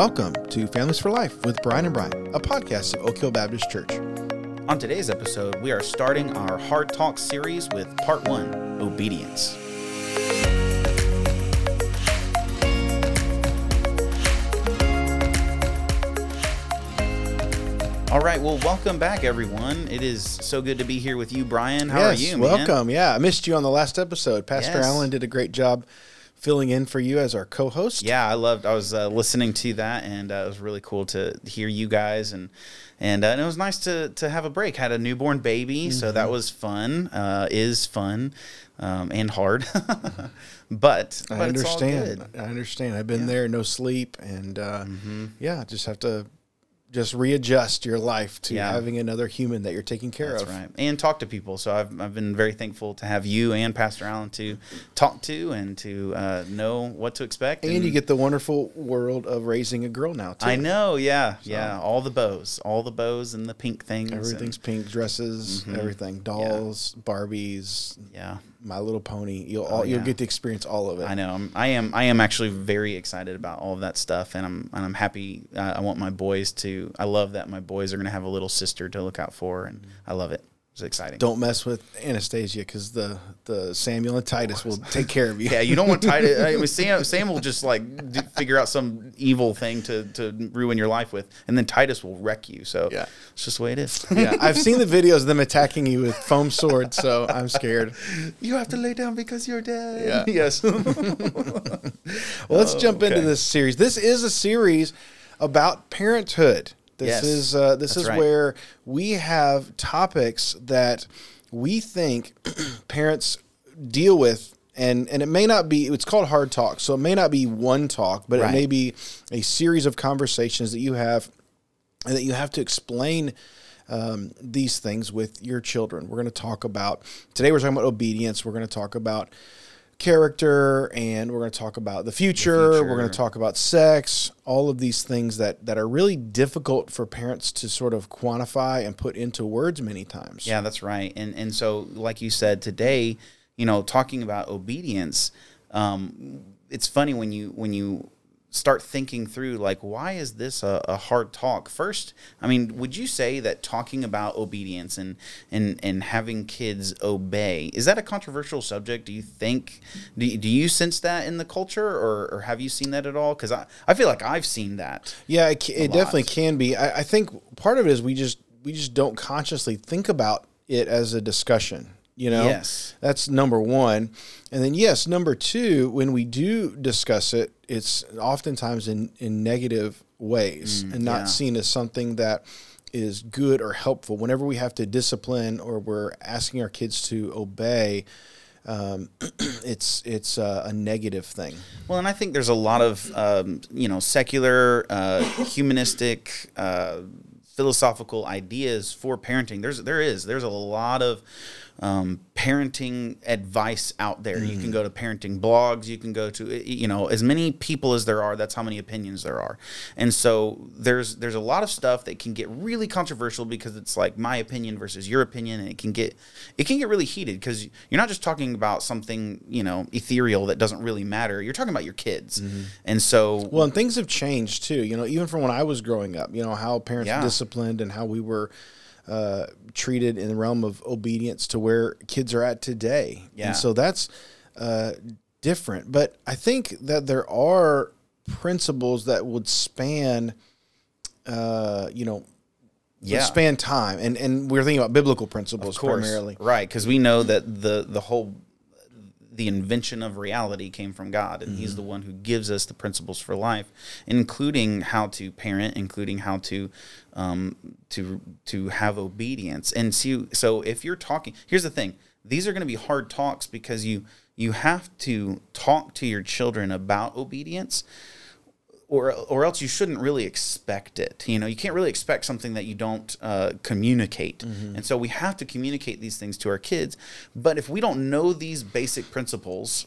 Welcome to Families for Life with Brian and Brian, a podcast of Oak Hill Baptist Church. On today's episode, we are starting our Hard Talk series with part one obedience. All right, well, welcome back, everyone. It is so good to be here with you, Brian. How yes, are you, man? welcome. Yeah, I missed you on the last episode. Pastor Yes. Allen did a great job filling in for you as our co-host. Yeah, I loved. I was uh, listening to that, and uh, it was really cool to hear you guys, and and, uh, and it was nice to to have a break. Had a newborn baby, so Mm-hmm. that was fun. Uh, is fun, um, and hard, but I but all understand. I understand. I've been there, no sleep, and uh, Mm-hmm. yeah, just have to just readjust your life to Yeah. having another human that you're taking care That's of. right, and talk to people. So I've I've been very thankful to have you and Pastor Allen to talk to and to uh, know what to expect. And you get the wonderful world of raising a girl now too. I know, yeah, yeah, all the bows, all the bows and the pink things. and- Everything's pink dresses, everything, dolls, Barbies, yeah. My Little Pony. You'll all, you'll get to experience all of it. I know. I'm, I am. I am actually very excited about all of that stuff, and I'm and I'm happy. Uh, I want my boys to. I love that my boys are going to have a little sister to look out for, and I love it. It's exciting. Don't mess with Anastasia because the the Samuel and Titus will take care of you. Yeah, you don't want Titus. I mean, Sam, Sam will just like d- figure out some evil thing to, to ruin your life with, and then Titus will wreck you. So Yeah. it's just the way it is. yeah, I've seen the videos of them attacking you with foam swords, so I'm scared. you have to lay down because you're dead. Yeah. Yes. Well, let's jump oh, into this series. This is a series about parenthood. This Yes, is uh, this is right. where we have topics that we think parents deal with. And, and it may not be it's called hard talk so it may not be one talk but it may be a series of conversations that you have and that you have to explain um, these things with your children. We're going to talk about today. We're talking about obedience. We're going to talk about character, and we're going to talk about the future. We're going to talk about sex. All of these things that that are really difficult for parents to sort of quantify and put into words many times. Yeah, that's right. And and so, like you said today, you know, talking about obedience, um, it's funny when you when you start thinking through like why is this a, a hard talk first i mean would you say that talking about obedience and and and having kids obey is that a controversial subject do you think do you, do you sense that in the culture or, or have you seen that at all because I, I feel like i've seen that Yeah, it, it definitely can be. I, I think part of it is we just we just don't consciously think about it as a discussion. You know, Yes. that's number one, and then yes, number two, when we do discuss it, it's oftentimes in in negative ways and not yeah. seen as something that is good or helpful. Whenever we have to discipline or we're asking our kids to obey. Um, it's it's uh, a negative thing. Well, and I think there's a lot of um, you know secular, uh, humanistic, uh, philosophical ideas for parenting. There's there is there's a lot of um, parenting advice out there. You can go to parenting blogs. You can go to you know as many people as there are. That's how many opinions there are. And so there's there's a lot of stuff that can get really controversial because it's like my opinion versus your opinion, and it can get it can get really heated because you're not just talking about something you know ethereal that doesn't really matter. You're talking about your kids, and so Well, and things have changed too. You know, even from when I was growing up, you know, how parents Yeah. disciplined and how we were uh, treated in the realm of obedience to where kids are at today. Yeah. And so that's uh, different. But I think that there are principles that would span, uh, you know, Yeah. span time. And, and we're thinking about biblical principles of course, primarily. right? Because we know that the the whole the invention of reality came from God, and Mm-hmm. He's the one who gives us the principles for life, including how to parent, including how to um, to to have obedience. And see, so if you're talking, here's the thing: these are going to be hard talks because you you have to talk to your children about obedience or or else you shouldn't really expect it. You know, you can't really expect something that you don't uh, communicate. And so we have to communicate these things to our kids. But if we don't know these basic principles,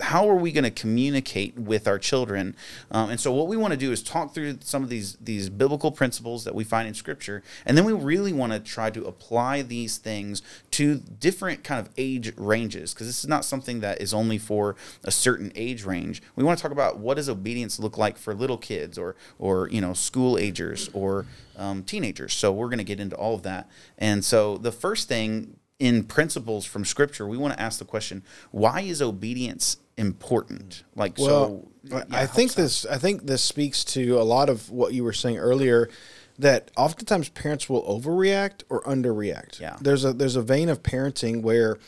how are we going to communicate with our children? Um, and so, what we want to do is talk through some of these these biblical principles that we find in Scripture, and then we really want to try to apply these things to different kind of age ranges, because this is not something that is only for a certain age range. We want to talk about what does obedience look like for little kids, or or you know school agers, or um, teenagers. So we're going to get into all of that. And so the first thing in principles from Scripture, we want to ask the question: Why is obedience important? Like, Well, so I- yeah, I think out. this. I think this speaks to a lot of what you were saying earlier. That oftentimes parents will overreact or underreact. Yeah. There's a there's a vein of parenting where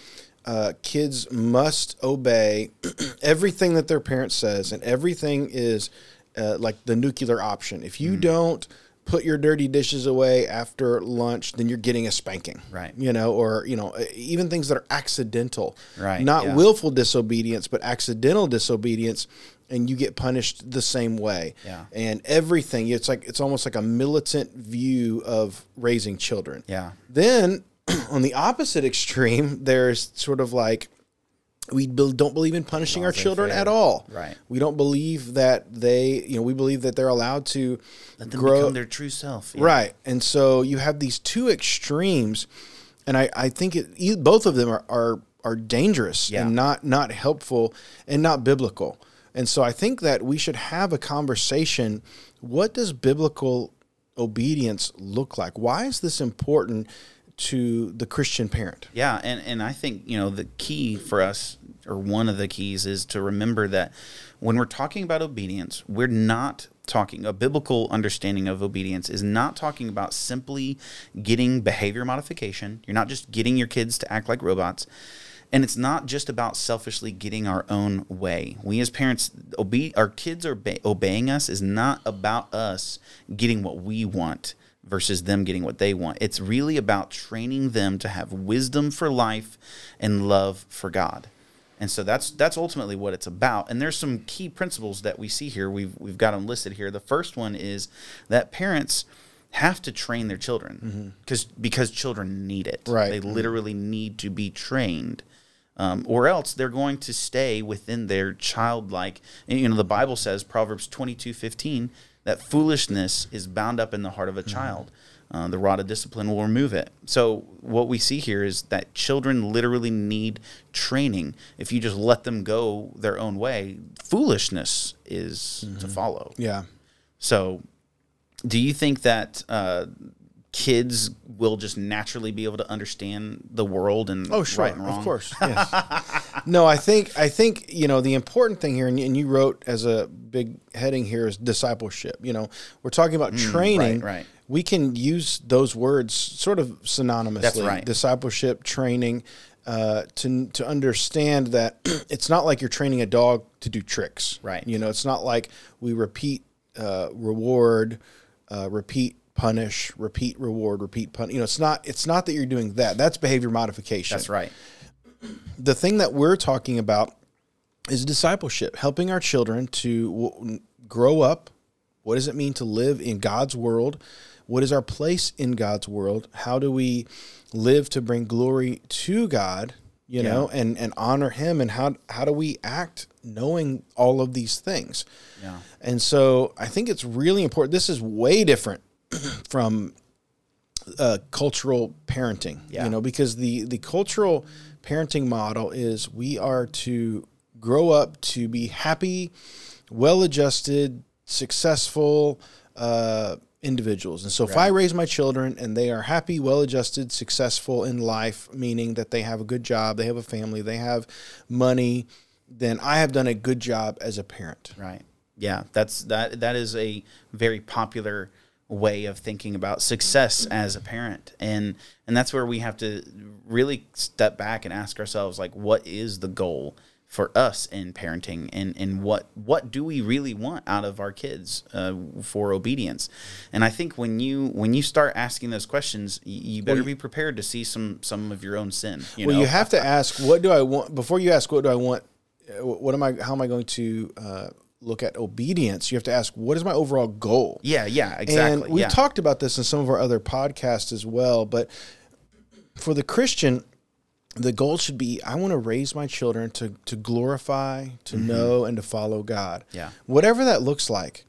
uh, kids must obey everything that their parent says, and everything is uh, like the nuclear option. If you don't put your dirty dishes away after lunch, then you're getting a spanking. Right. You know, or you know, even things that are accidental. Right, Not yeah. willful disobedience, but accidental disobedience, and you get punished the same way. Yeah. And everything, it's like it's almost like a militant view of raising children. Yeah. Then on the opposite extreme, there's sort of like we don't believe in punishing our children faire. at all. Right. We don't believe that they, you know, we believe that they're allowed to Let them grow become their true self. Yeah. Right. And so you have these two extremes, and I, I think it, both of them are, are, are dangerous Yeah. and not, not helpful and not biblical. And so I think that we should have a conversation. What does biblical obedience look like? Why is this important to the Christian parent? Yeah, and, and I think, you know, the key for us, or one of the keys, is to remember that when we're talking about obedience, we're not talking, a biblical understanding of obedience is not talking about simply getting behavior modification. You're not just getting your kids to act like robots. And it's not just about selfishly getting our own way. We as parents, obe- our kids are obe- obeying us is not about us getting what we want versus them getting what they want. It's really about training them to have wisdom for life and love for God. And so that's that's ultimately what it's about. And there's some key principles that we see here. We've we've got them listed here. The first one is that parents have to train their children because because children need it. Right. They literally need to be trained. Um, or else they're going to stay within their childlike. You know, the Bible says Proverbs twenty two fifteen that foolishness is bound up in the heart of a child. Uh, the rod of discipline will remove it. So what we see here is that children literally need training. If you just let them go their own way, foolishness is to follow. Yeah. So, do you think that uh, kids will just naturally be able to understand the world and Oh, sure, right and wrong? of course. Yes. no, I think I think you know the important thing here, and you, and you wrote as a big heading here is discipleship. You know, we're talking about training. Mm, right. We can use those words sort of synonymously. That's right. Discipleship, training, uh, to to understand that it's not like you're training a dog to do tricks. Right. You know, it's not like we repeat, uh, reward, uh, repeat. Punish, repeat, reward, repeat, punish. You know, it's not. It's not that you're doing that. That's behavior modification That's right. the thing that we're talking about is discipleship, helping our children to w- grow up. What does it mean to live in God's world? What is our place in God's world? How do we live to bring glory to God, you know, and, and honor Him? And how, how do we act knowing all of these things? Yeah. And so I think it's really important. This is way different from uh, cultural parenting, Yeah. you know, because the the cultural parenting model is we are to grow up to be happy, well-adjusted, successful uh, individuals. And so, if I raise my children and they are happy, well-adjusted, successful in life, meaning that they have a good job, they have a family, they have money, then I have done a good job as a parent. Right. Yeah, that's that that is a very popular way of thinking about success as a parent. And and that's where we have to really step back and ask ourselves like what is the goal for us in parenting and and what what do we really want out of our kids uh, for obedience and i think when you when you start asking those questions you better be prepared to see some some of your own sin you well, know you have to ask, what do I want? Before you ask, what do I want? uh, What am I? How am I going to uh, look at obedience? You have to ask, what is my overall goal? yeah yeah exactly And we've yeah. talked about this in some of our other podcasts as well. But for the Christian, the goal should be I want to raise my children to to glorify, to know, and to follow God. Yeah. Whatever that looks like,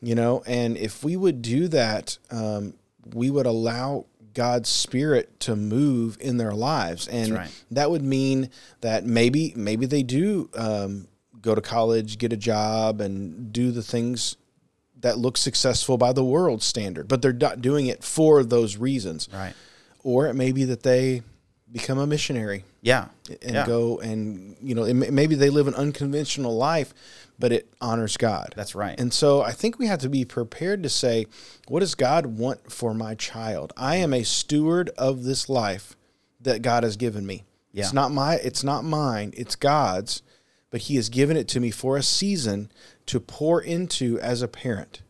you know. And if we would do that, um, we would allow God's Spirit to move in their lives, and right. that would mean that maybe maybe they do um, go to college, get a job, and do the things that look successful by the world standard, but they're not doing it for those reasons. Right. Or it may be that they become a missionary Yeah. and yeah. go and you know it maybe they live an unconventional life but it honors god That's right. and so i think we have to be prepared to say what does god want for my child i am a steward of this life that god has given me Yeah. it's not my it's not mine it's god's but he has given it to me for a season to pour into as a parent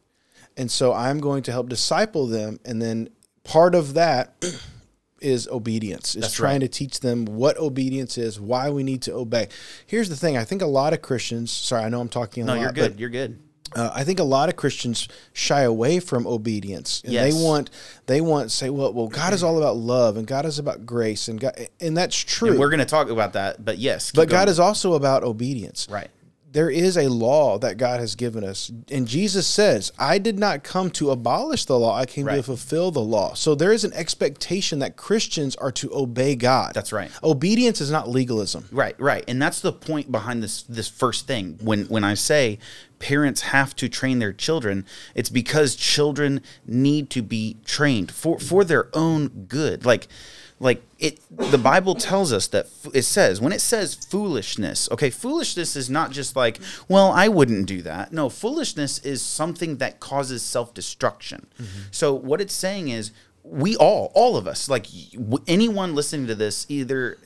and so i'm going to help disciple them and then part of that is obedience is That's trying right. to teach them what obedience is why we need to obey here's the thing i think a lot of christians sorry i know i'm talking a no, lot you're but, good. You're good. Uh, I think a lot of Christians shy away from obedience, and Yes. they want they want say, well, well, God is all about love, and God is about grace, and God, and that's true. And we're going to talk about that, but yes. but God is also about obedience. right. There is a law that God has given us, and Jesus says, "I did not come to abolish the law; I came to fulfill the law." So there is an expectation that Christians are to obey God. That's right. Obedience is not legalism. Right, right, and that's the point behind this this first thing. When when I say parents have to train their children, it's because children need to be trained for for their own good. Like like it the bible tells us that f- it says when it says foolishness okay foolishness is not just like well i wouldn't do that. No foolishness is something that causes self-destruction. Mm-hmm. So what it's saying is we all all of us like anyone listening to this either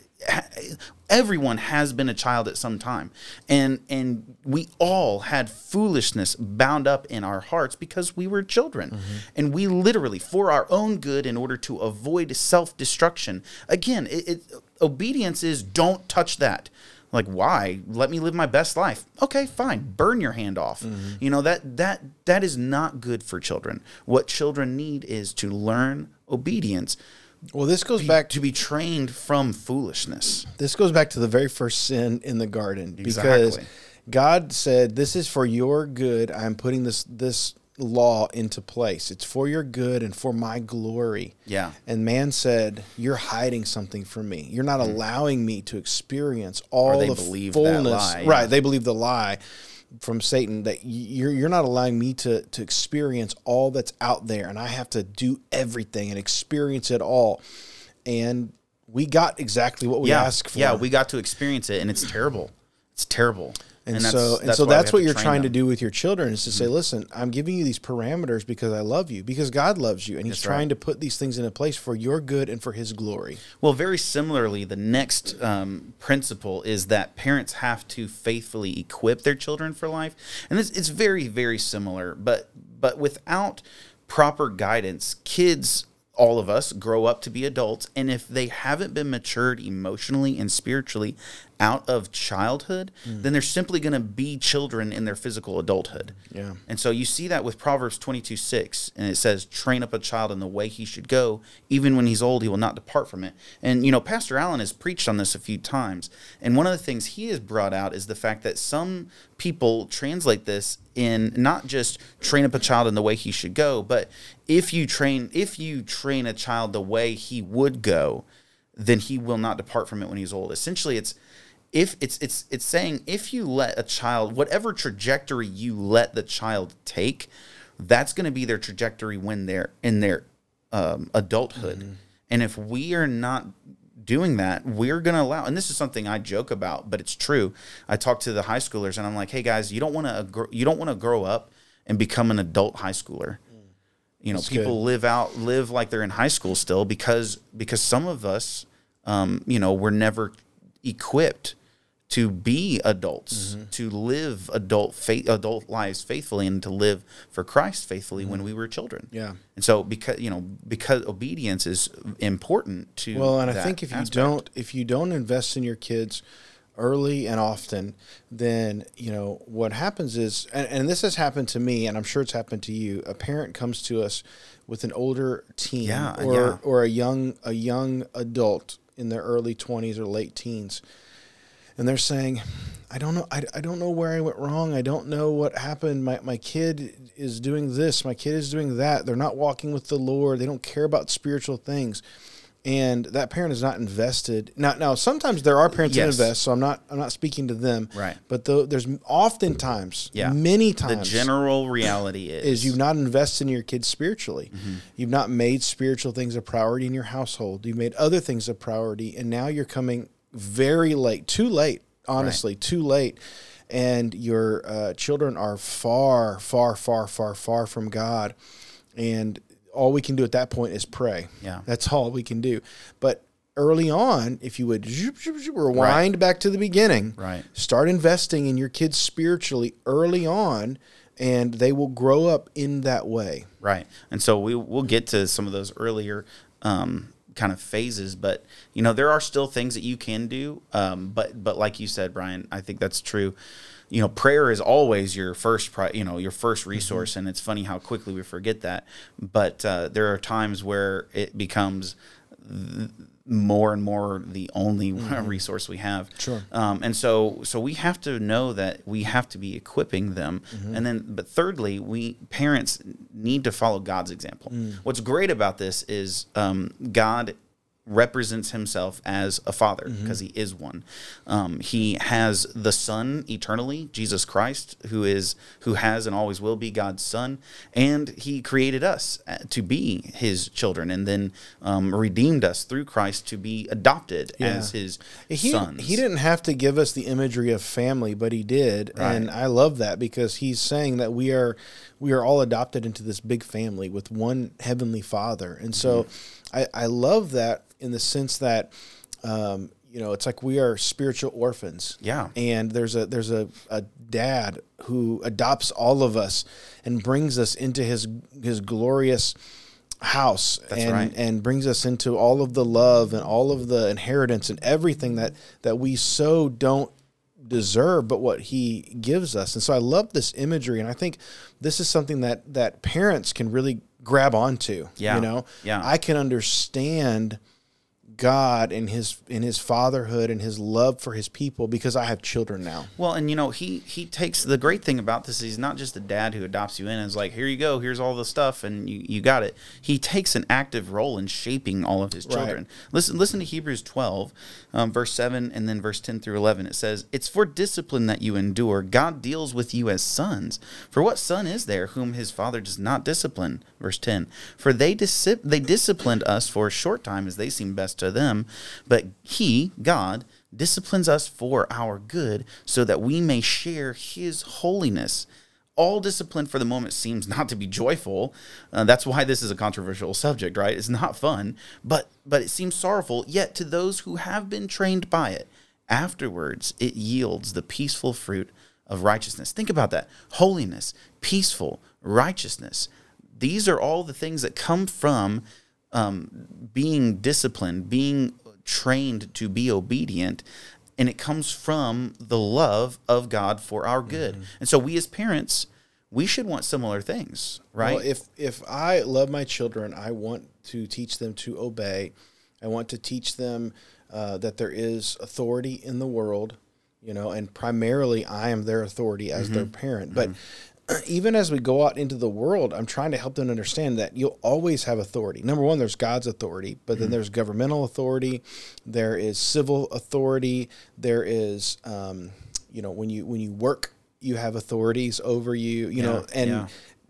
everyone has been a child at some time. And and we all had foolishness bound up in our hearts because we were children. Mm-hmm. And we literally for our own good in order to avoid self-destruction again it, it obedience is don't touch that. Like why? Let me live my best life. Okay fine. Burn your hand off. Mm-hmm. You know that that that is not good for children. What children need is to learn obedience Well, this goes back to be trained from foolishness This goes back to the very first sin in the garden because Exactly. God said, "This is for your good. I'm putting this this law into place. It's for your good and for my glory." Yeah. And man said, "You're hiding something from me. You're not mm. allowing me to experience all the fullness." lie, yeah. Right? They believe the lie from Satan that you're you're not allowing me to to experience all that's out there, and I have to do everything and experience it all. And we got exactly what we yeah, asked for. Yeah, we got to experience it, and it's terrible. It's terrible. And, so, and so that's what you're trying to do with your children is to say, listen, I'm giving you these parameters because I love you, because God loves you, and He's That's trying right. to put these things into place for your good and for His glory. Well, very similarly, the next um, principle is that parents have to faithfully equip their children for life, and this it's very very similar. But but without proper guidance, kids, all of us, grow up to be adults, and if they haven't been matured emotionally and spiritually out of childhood, Mm. then they're simply going to be children in their physical adulthood. Yeah. And so you see that with Proverbs 22 6, and it says, Train up a child in the way he should go. Even when he's old, he will not depart from it. And, you know, Pastor Allen has preached on this a few times. And one of the things he has brought out is the fact that some people translate this in not just train up a child in the way he should go, but if you train if you train a child the way he would go, then he will not depart from it when he's old. Essentially, it's if it's it's it's saying if you let a child whatever trajectory you let the child take that's going to be their trajectory when they're in their um, adulthood. And if we are not doing that we're going to allow and this is something i joke about but it's true. I talk to the high schoolers and i'm like hey guys you don't want to you don't want to grow up and become an adult high schooler. You know That's people good. live out live like they're in high school still because because some of us um, you know we're never equipped to be adults Mm-hmm. to live adult faith adult lives faithfully and to live for christ faithfully when we were children Mm-hmm. Yeah. and so because you know because obedience is important to Well, and I think if you don't if you don't invest in your kids early and often, then you know what happens is, and, and this has happened to me, and I'm sure it's happened to you. A parent comes to us with an older teen Yeah, or yeah. or a young a young adult in their early 20s or late teens. And they're saying i don't know I, I don't know where i went wrong. I don't know what happened. My, my kid is doing this. My kid is doing that. They're not walking with the lord. They don't care about spiritual things and that parent is not invested now now sometimes there are parents Yes. that invest so i'm not i'm not speaking to them Right. but though there's oftentimes Yeah. many times, The general reality is, is you've not invested in your kids spiritually. Mm-hmm. You've not made spiritual things a priority in your household. You've made other things a priority, and now you're coming very late, too late, honestly, too late. And your uh, children are far, far, far, far, far from God. And all we can do at that point is pray. Yeah. That's all we can do. But early on, if you would zoop, zoop, zoop, rewind back to the beginning, Right. start investing in your kids spiritually early on and they will grow up in that way Right. And so we we'll get to some of those earlier um, kind of phases, but you know there are still things that you can do. Um, but but like you said, Brian, I think that's true. You know, prayer is always your first, pri- you know, your first resource, and it's funny how quickly we forget that. But uh, there are times where it becomes th- more and more the only resource we have. Sure. Um, and so, so we have to know that we have to be equipping them, and then, but thirdly, we parents need to follow God's example. What's great about this is um, God represents himself as a father because he is one. Um, he has the Son eternally, Jesus Christ, who is who has and always will be God's Son, and he created us uh, to be His children, and then um, redeemed us through Christ to be adopted as His he, sons. he didn't have to give us the imagery of family but he did and i love that because he's saying that we are we are all adopted into this big family with one heavenly father and so Mm-hmm. I, I love that in the sense that um, you know it's like we are spiritual orphans Yeah. and there's a there's a, a dad who adopts all of us and brings us into his his glorious house and right. and brings us into all of the love and all of the inheritance and everything that that we so don't deserve but what he gives us and so i love this imagery and i think this is something that that parents can really grab onto Yeah. you know Yeah. i can understand god and his in his fatherhood and his love for his people because i have children now Well, and you know, he he takes the great thing about this is he's not just a dad who adopts you in and is like, here you go, here's all the stuff, and you, you got it. He takes an active role in shaping all of his children. Listen, listen to Hebrews twelve, um, verse seven, and then verse ten through eleven. It says, "It's for discipline that you endure. God deals with you as sons. For what son is there whom his father does not discipline?" Verse ten. For they disip- they disciplined us for a short time as they seem best to them, but he, God disciplines us for our good so that we may share his holiness. All discipline for the moment seems not to be joyful. Uh, that's why this is a controversial subject, right? It's not fun, but but it seems sorrowful. Yet to those who have been trained by it, afterwards it yields the peaceful fruit of righteousness. Think about that: holiness, peaceful, righteousness. These are all the things that come from um, being disciplined, being trained to be obedient, and it comes from the love of God for our good. Mm-hmm. And so, we as parents, we should want similar things, right? Well, if if I love my children, I want to teach them to obey. I want to teach them uh, that there is authority in the world, you know, and primarily I am their authority as their parent. But even as we go out into the world, I'm trying to help them understand that you'll always have authority. Number one, there's God's authority, but then there's governmental authority, there is civil authority, there is, um, you know, when you when you work, you have authorities over you, you know, and yeah.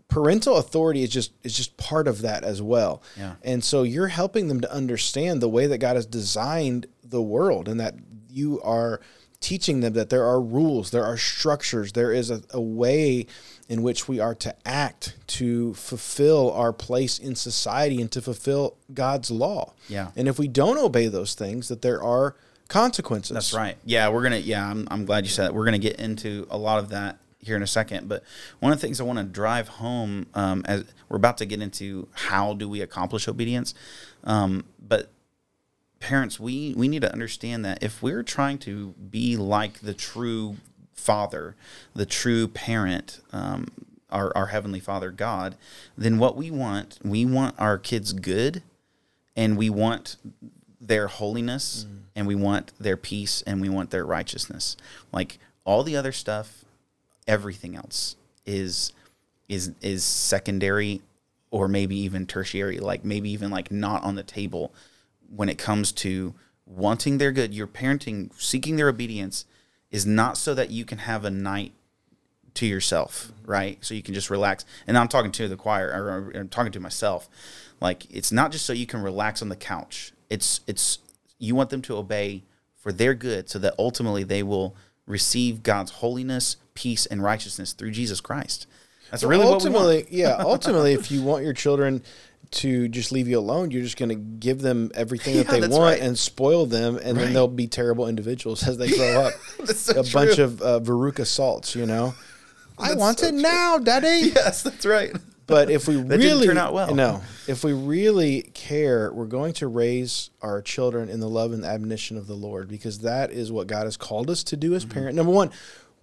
parental authority is just is just part of that as well. Yeah. And so you're helping them to understand the way that God has designed the world and that you are teaching them that there are rules, there are structures, there is a, a way in which we are to act to fulfill our place in society and to fulfill God's law. Yeah. And if we don't obey those things, that there are consequences. That's right. Yeah, we're gonna. Yeah, I'm, I'm glad you said that. We're gonna get into a lot of that here in a second. But one of the things I want to drive home um, as we're about to get into how do we accomplish obedience, um, but parents, we we need to understand that if we're trying to be like the true father, the true parent. Um, our, our heavenly father god then what we want we want our kids good and we want their holiness and we want their peace and we want their righteousness. Like all the other stuff, everything else is is is secondary or maybe even tertiary, like maybe even like not on the table when it comes to wanting their good. Your parenting, seeking their obedience is not so that you can have a night to yourself, right? So you can just relax. And I'm talking to the choir, or, I'm talking to myself. Like it's not just so you can relax on the couch. It's it's you want them to obey for their good, so that ultimately they will receive God's holiness, peace, and righteousness through Jesus Christ. That's really what we ultimately, yeah. Ultimately, if you want your children to just leave you alone, you're just going to give them everything that they want right. and spoil them, and Right. then they'll be terrible individuals as they grow up. So a bunch of uh, Veruca salts, you know. I want so it true. now, Daddy. Yes, that's right. But if we really turn out well. no, if we really care, we're going to raise our children in the love and admonition of the Lord because that is what God has called us to do as Mm-hmm. parent. Number one,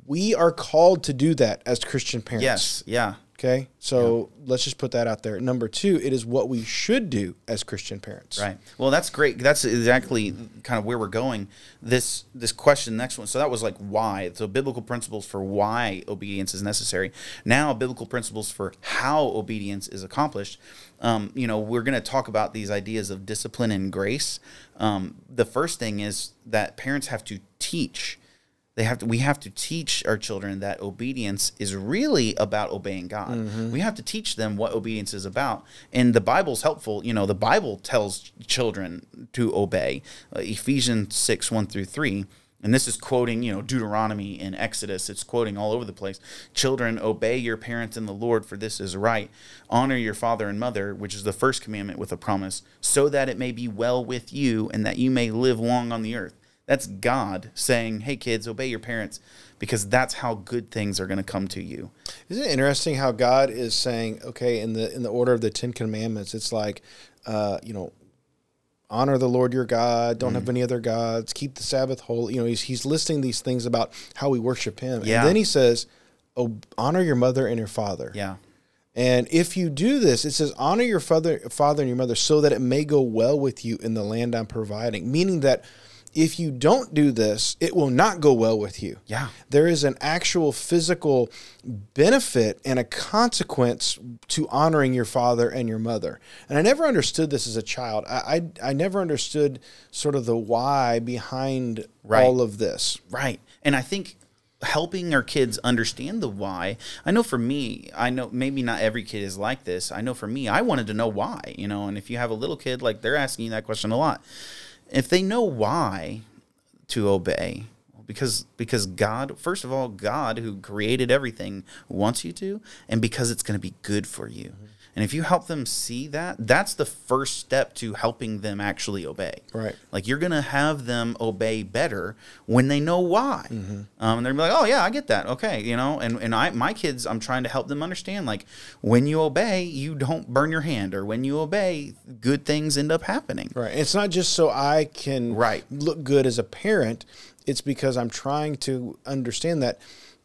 we are called to do that as Christian parents. Yes, yeah. Okay. So let's just put that out there. Number two, it is what we should do as Christian parents. Right. Well, that's great. That's exactly kind of where we're going. This this question, next one. So that was like why. So biblical principles for why obedience is necessary. Now biblical principles for how obedience is accomplished. Um, you know, we're going to talk about these ideas of discipline and grace. Um, the first thing is that parents have to teach they have to we have to teach our children that obedience is really about obeying God. We have to teach them what obedience is about. And the Bible's helpful. You know, the Bible tells children to obey. Uh, Ephesians 6, 1 through 3. And this is quoting, you know, Deuteronomy and Exodus. It's quoting all over the place. Children, obey your parents in the Lord, for this is right. Honor your father and mother, which is the first commandment with a promise, so that it may be well with you and that you may live long on the earth. That's God saying, "Hey kids, obey your parents because that's how good things are going to come to you." Isn't it interesting how God is saying, okay, in the in the order of the Ten Commandments, it's like, uh, you know, honor the Lord your God, don't Mm. have any other gods, keep the Sabbath holy. You know, he's he's listing these things about how we worship Him, Yeah. and then he says, oh, honor your mother and your father. Yeah. And if you do this, it says, honor your father, father and your mother, so that it may go well with you in the land I'm providing. Meaning that if you don't do this, it will not go well with you. Yeah. There is an actual physical benefit and a consequence to honoring your father and your mother. And I never understood this as a child. I I, I never understood sort of the why behind Right. all of this. Right. And I think helping our kids understand the why. I know for me, I know maybe not every kid is like this. I know for me, I wanted to know why, you know, and if you have a little kid, like they're asking you that question a lot. If they know why to obey, because because God, first of all, God who created everything wants you to, and because it's going to be good for you. And if you help them see that, that's the first step to helping them actually obey. Right. Like you're gonna have them obey better when they know why, um, and they're gonna be like, "Oh yeah, I get that. Okay, you know." And and I my kids, I'm trying to help them understand like when you obey, you don't burn your hand, or when you obey, good things end up happening. Right. It's not just so I can Right. look good as a parent. It's because I'm trying to understand that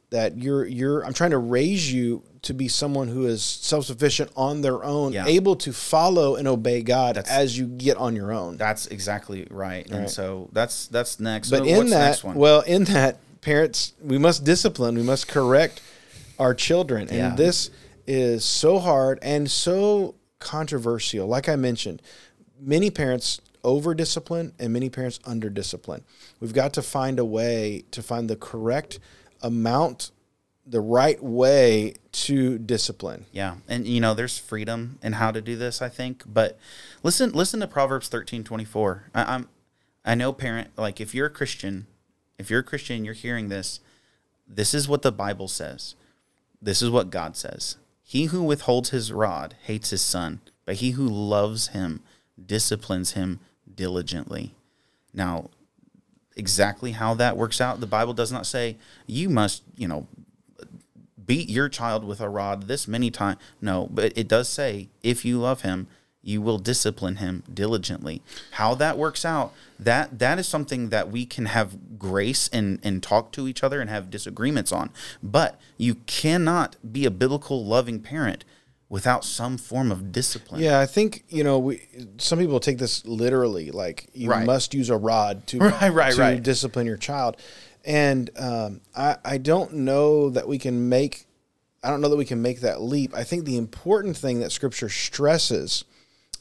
that you're you're I'm trying to raise you to be someone who is self-sufficient on their own, Yeah. able to follow and obey God That's- as you get on your own. That's exactly right. And so that's that's next. But in what's that, next one? well, in that, parents, we must discipline, we must correct our children. And Yeah. this is so hard and so controversial. Like I mentioned, many parents over discipline and many parents under discipline. We've got to find a way to find the correct amount, the right way to discipline. Yeah, and you know, there's freedom in how to do this. I think, but listen, listen to Proverbs thirteen twenty four. I'm, I know, parent, like if you're a Christian, if you're a Christian, you're hearing this. This is what the Bible says. This is what God says. He who withholds his rod hates his son, but he who loves him disciplines him diligently. Now, exactly how that works out, the Bible does not say you must, you know, beat your child with a rod this many times. No, but it does say if you love him, you will discipline him diligently. How that works out, that that is something that we can have grace and and talk to each other and have disagreements on. But you cannot be a biblical loving parent without some form of discipline. Yeah, I think you know we. Some people take this literally, like you Right. must use a rod to Right, right, to right. discipline your child, and um, I I don't know that we can make. I don't know that we can make that leap. I think the important thing that Scripture stresses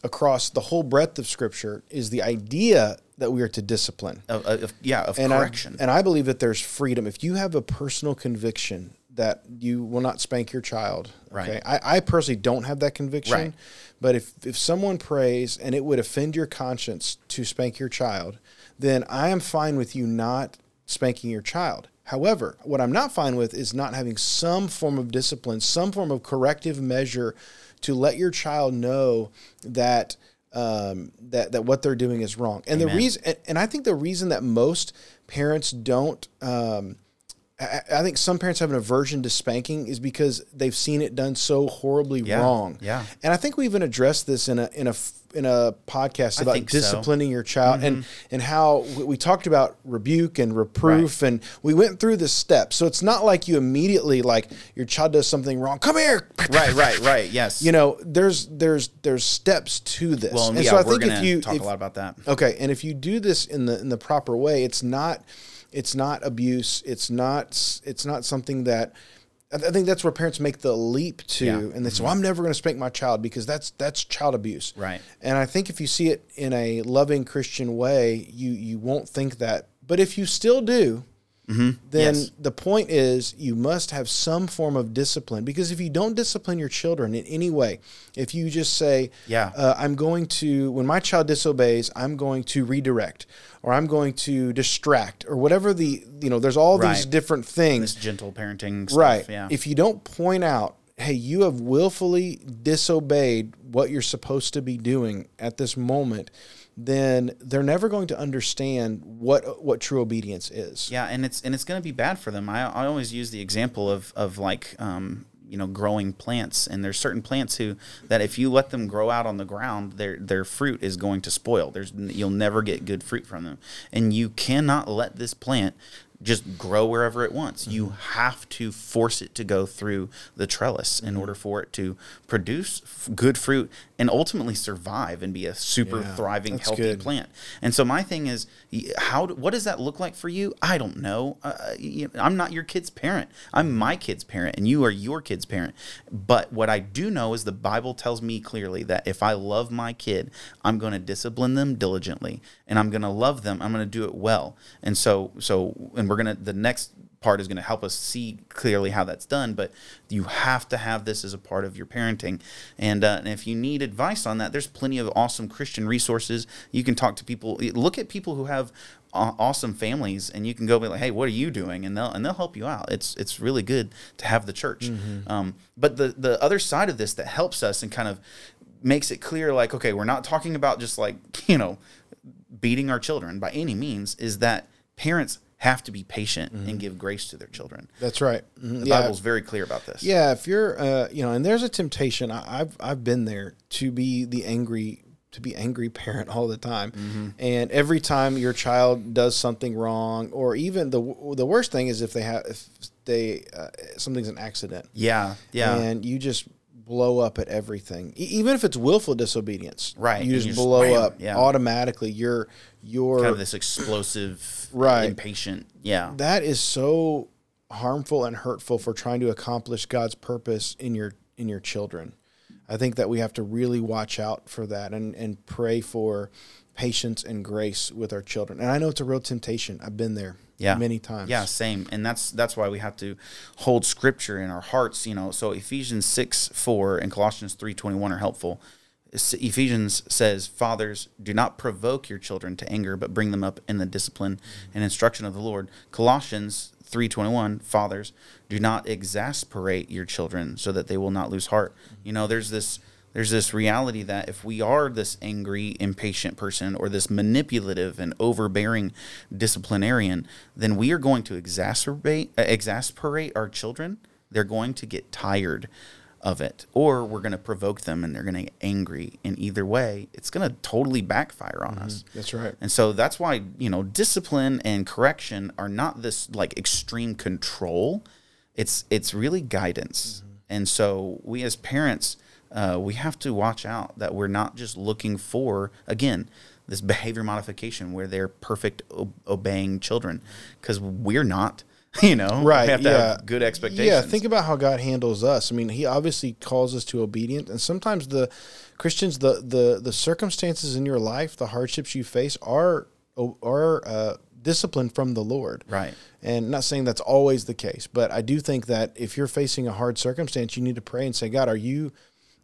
across the whole breadth of Scripture is the idea that we are to discipline Of, of- yeah, of and correction. I, and I believe that there's freedom. If you have a personal conviction that you will not spank your child, Right. okay? I, I personally don't have that conviction. Right. But if, if someone prays and it would offend your conscience to spank your child, then I am fine with you not spanking your child. However, what I'm not fine with is not having some form of discipline, some form of corrective measure to let your child know that um, that that what they're doing is wrong. And the reason, and, and I think the reason that most parents don't, um, I, I think some parents have an aversion to spanking is because they've seen it done so horribly Yeah, wrong. yeah. And I think we even addressed this in a in a in a podcast about think so. Mm-hmm. disciplining your child and and how we, talked about rebuke and reproof and we went through the steps. So it's not like you immediately like your child does something wrong. Come here. right, right, right. Yes. You know, there's there's there's steps to this. well, and and yeah, so I we're think if you talk if- a lot about that. Okay, and if you do this in the in the proper way, it's not it's not abuse. It's not it's not something that I think that's where parents make the leap to, Yeah. Mm-hmm. and they say, "Well, I'm never going to spank my child because that's that's child abuse." Right. And I think if you see it in a loving Christian way, you you won't think that. But if you still do, then Yes. the point is you must have some form of discipline because if you don't discipline your children in any way, if you just say, Yeah. uh, I'm going to, when my child disobeys, I'm going to redirect or I'm going to distract or whatever the, you know, there's all these different things. This gentle parenting stuff. right. Yeah. If you don't point out, hey, you have willfully disobeyed what you're supposed to be doing at this moment, then they're never going to understand what what true obedience is. Yeah, and it's and it's going to be bad for them. I, I always use the example of of like um, you know growing plants, and there's certain plants who that if you let them grow out on the ground, their their fruit is going to spoil. There's you'll never get good fruit from them, and you cannot let this plant just grow wherever it wants. You Mm-hmm. have to force it to go through the trellis in order for it to produce f- good fruit and ultimately survive and be a super Yeah, thriving, healthy good. plant. And so my thing is, how what does that look like for you? I don't know. Uh, you know, I'm not your kid's parent. I'm my kid's parent, and you are your kid's parent. But what I do know is the Bible tells me clearly that if I love my kid, I'm going to discipline them diligently, and I'm going to love them. I'm going to do it well. And so, so, and we're gonna the next part is going to help us see clearly how that's done but you have to have this as a part of your parenting. And, uh, and if you need advice on that there's plenty of awesome christian resources. You can talk to people look at people who have awesome families and you can go be like hey what are you doing? And they'll and they'll help you out. It's it's really good to have the church. Um, but the the other side of this that helps us and kind of makes it clear like okay we're not talking about just like you know beating our children by any means is that parents have to be patient and give grace to their children. That's right. Mhm. The Yeah. Bible's very clear about this. Yeah, if you're, uh, you know, and there's a temptation. I, I've I've been there to be the angry to be angry parent all the time, Mm-hmm. and every time your child does something wrong, or even the the worst thing is if they have if they uh, something's an accident, Yeah. Yeah. and you just blow up at everything, e- even if it's willful disobedience, Right, You just you just blow up yeah. automatically. You're you're kind of this explosive, Right. impatient. Yeah. that is so harmful and hurtful for trying to accomplish God's purpose in your in your children. I think that we have to really watch out for that and and pray for patience and grace with our children. And I know it's a real temptation. I've been there yeah many times. yeah same and that's that's why we have to hold scripture in our hearts you know so ephesians 6 4 and colossians 3 21 are helpful ephesians says fathers do not provoke your children to anger but bring them up in the discipline and instruction of the lord. Colossians 321 fathers do not exasperate your children so that they will not lose heart. You know there's this there's this reality that if we are this angry, impatient person or this manipulative and overbearing disciplinarian, then we are going to exacerbate, uh, exasperate our children. They're going to get tired of it, or we're going to provoke them and they're going to get angry. And either way, it's going to totally backfire on us. That's right. And so that's why, you know, discipline and correction are not this like extreme control. It's it's really guidance. And so we as parents uh, we have to watch out that we're not just looking for again this behavior modification where they're perfect obeying children because we're not. You know, Right, We have to yeah. have good expectations. Yeah, think about how God handles us. I mean, He obviously calls us to obedience, and sometimes the Christians, the the the circumstances in your life, the hardships you face, are are uh, discipline from the Lord. Right. And not saying that's always the case, but I do think that if you're facing a hard circumstance, you need to pray and say, God, are you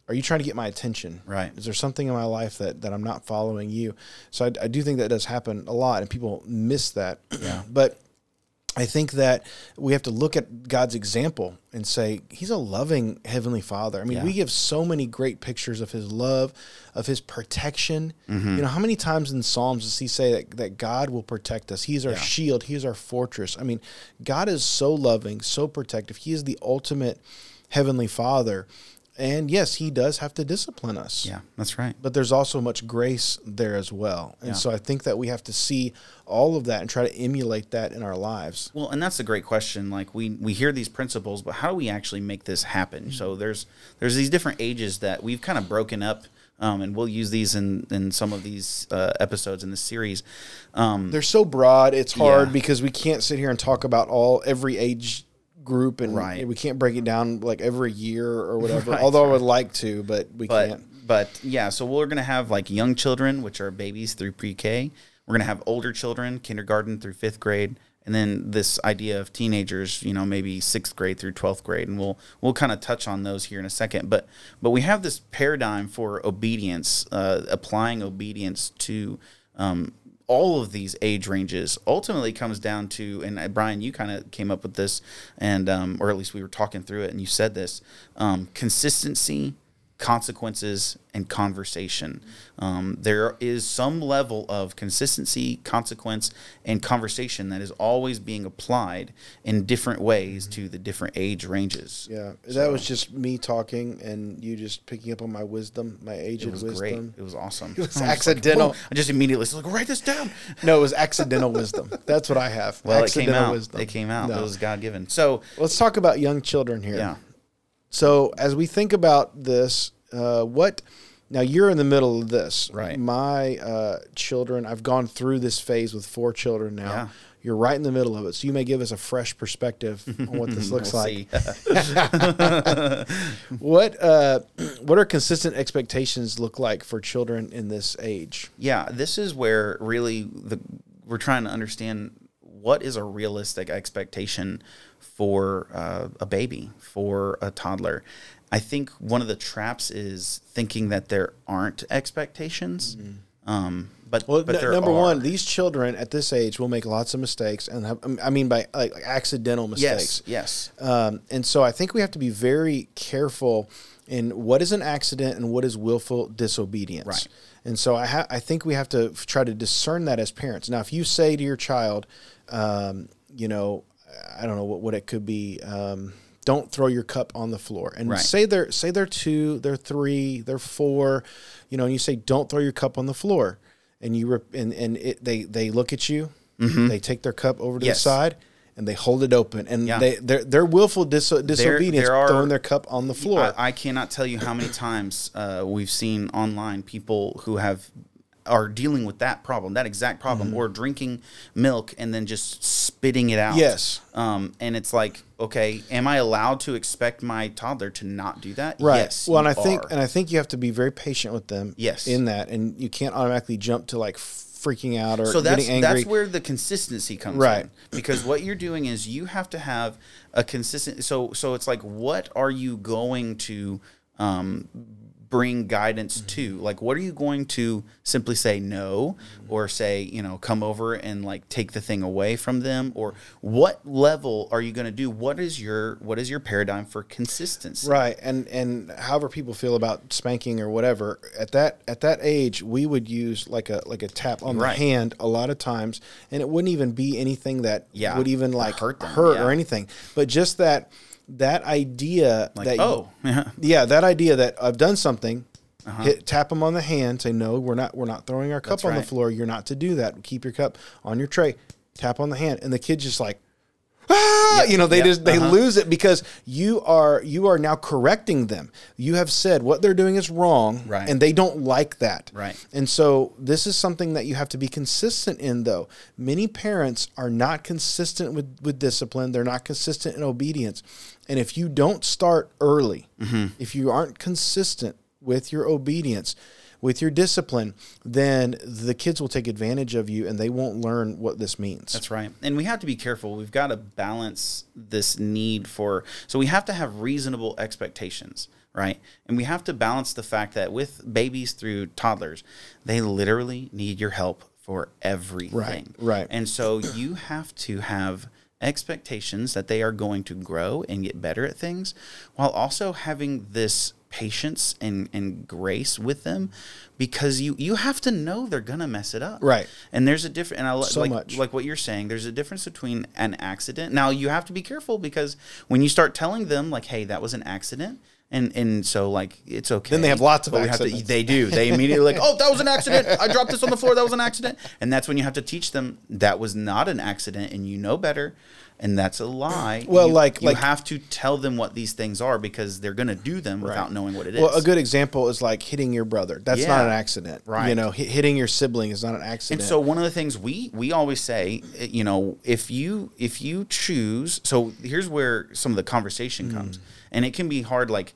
are you trying to get my attention? Right. Is there something in my life that, that I'm not following you? So I, I do think that does happen a lot, and people miss that. Yeah. but I think that we have to look at God's example and say He's a loving Heavenly Father. I mean, Yeah. we give so many great pictures of His love, of His protection. Mm-hmm. You know, how many times in Psalms does He say that, that God will protect us? He's our Yeah. shield, He is our fortress. I mean, God is so loving, so protective. He is the ultimate Heavenly Father. And yes, He does have to discipline us Yeah, that's right. but there's also much grace there as well. And Yeah. so I think that we have to see all of that and try to emulate that in our lives. Well, and that's a great question. Like we we hear these principles, but how do we actually make this happen? So there's there's these different ages that we've kind of broken up, um, and we'll use these in in some of these uh, episodes in the series. Um, They're so broad, it's hard Yeah. because we can't sit here and talk about all every age group and Right. we can't break it down like every year or whatever. Right, Although I would like to, but we but can't. but yeah, so we're gonna have like young children, which are babies through pre-K. We're gonna have older children, kindergarten through fifth grade, and then this idea of teenagers, you know, maybe sixth grade through twelfth grade, and we'll we'll kind of touch on those here in a second. But but we have this paradigm for obedience, uh, applying obedience to. Um, all of these age ranges ultimately comes down to, and uh, Brian, you kind of came up with this, and um, or at least we were talking through it, and you said this: um, consistency, consequences and conversation. Um, there is some level of consistency, consequence, and conversation that is always being applied in different ways to the different age ranges. Yeah, that was just me talking and you just picking up on my wisdom, my aged It was wisdom. great. It was awesome. It was like, accidental. "Whoa." I just immediately said, like, write this down. No, it was accidental wisdom. That's what I have. Well, it accidental came out. wisdom. It came out. No. It was God given. So, Let's talk about young children here. yeah. So as we think about this, uh, what now you're in the middle of this, Right. My uh, children, I've gone through this phase with four children now. Yeah. You're right in the middle of it, so you may give us a fresh perspective on what this looks like. What uh, what are consistent expectations look like for children in this age? yeah, this is where really the we're trying to understand what is a realistic expectation for uh, a baby, for a toddler. I think one of the traps is thinking that there aren't expectations. Um, but Well, but n- number are. one, these children at this age will make lots of mistakes, and have, I mean by like, like accidental mistakes. yes, yes, Um, and so I think we have to be very careful in what is an accident and what is willful disobedience. Right. And so I, ha- I think we have to f- try to discern that as parents. Now, if you say to your child, um, you know, I don't know what, what it could be. Um, don't throw your cup on the floor. And Right. say they're say they're two, they're three, they're four, you know, and you say don't throw your cup on the floor, and you rep- and and it, they they look at you, they take their cup over to Mm-hmm. Yes. the side, and they hold it open, and Yeah. they they're, they're willful dis- disobedience, there are- throwing their cup on the floor. I, I cannot tell you how many times uh, we've seen online people who have are dealing with that problem, that exact problem, Mm-hmm. or drinking milk and then just spitting it out. Yes. Um, and it's like, okay, am I allowed to expect my toddler to not do that? Right. Yes. well, and I think and I think you have to be very patient with them. Yes. In that, and you can't automatically jump to like freaking out or so that's getting angry. that's where the consistency comes Right. in because what you're doing is you have to have a consistent so so it's like what are you going to um, bring guidance Mm-hmm. to? Like what are you going to simply say no or say you know come over and like take the thing away from them? Or what level are you going to do? What is your what is your paradigm for consistency? Right, and and however people feel about spanking or whatever at that at that age, we would use like a like a tap on Right. the hand a lot of times, and it wouldn't even be anything that Yeah, would even like hurt hurt, them, or anything, but just that that idea like that you- oh yeah yeah, that idea that I've done something. Uh-huh. Hit, tap them on the hand. Say no. We're not. We're not throwing our cup That's on the floor. You're not to do that. Keep your cup on your tray. Tap on the hand, and the kid's just like, ah, you know, they Yep. just they Uh-huh. lose it because you are you are now correcting them. You have said what they're doing is wrong, Right. and they don't like that. Right. And so this is something that you have to be consistent in though. Many parents are not consistent with with discipline. They're not consistent in obedience. And if you don't start early, Mm-hmm. if you aren't consistent with your obedience, with your discipline, then the kids will take advantage of you and they won't learn what this means. That's right. And we have to be careful. We've got to balance this need for, so we have to have reasonable expectations, right? And we have to balance the fact that with babies through toddlers, they literally need your help for everything. right. Right. And so you have to have expectations that they are going to grow and get better at things while also having this patience and, and grace with them because you you have to know they're gonna mess it up Right. and there's a different and I So like much. like what you're saying there's a difference between an accident now you have to be careful because when you start telling them like hey that was an accident and and so like it's okay. Then they have lots of But have to- accidents. they do. They immediately like oh that was an accident. I dropped this on the floor. That was an accident. And that's when you have to teach them that was not an accident and you know better and that's a lie. Well, You- like- you like- have to tell them what these things are because they're going to do them without knowing what it is Well, a good example is like hitting your brother. That's not an accident, right? You know, hit, hitting your sibling is not an accident. And so one of the things we we always say, eh, you know, if you if you choose, so here's where some of the conversation comes, and it can be hard. Like,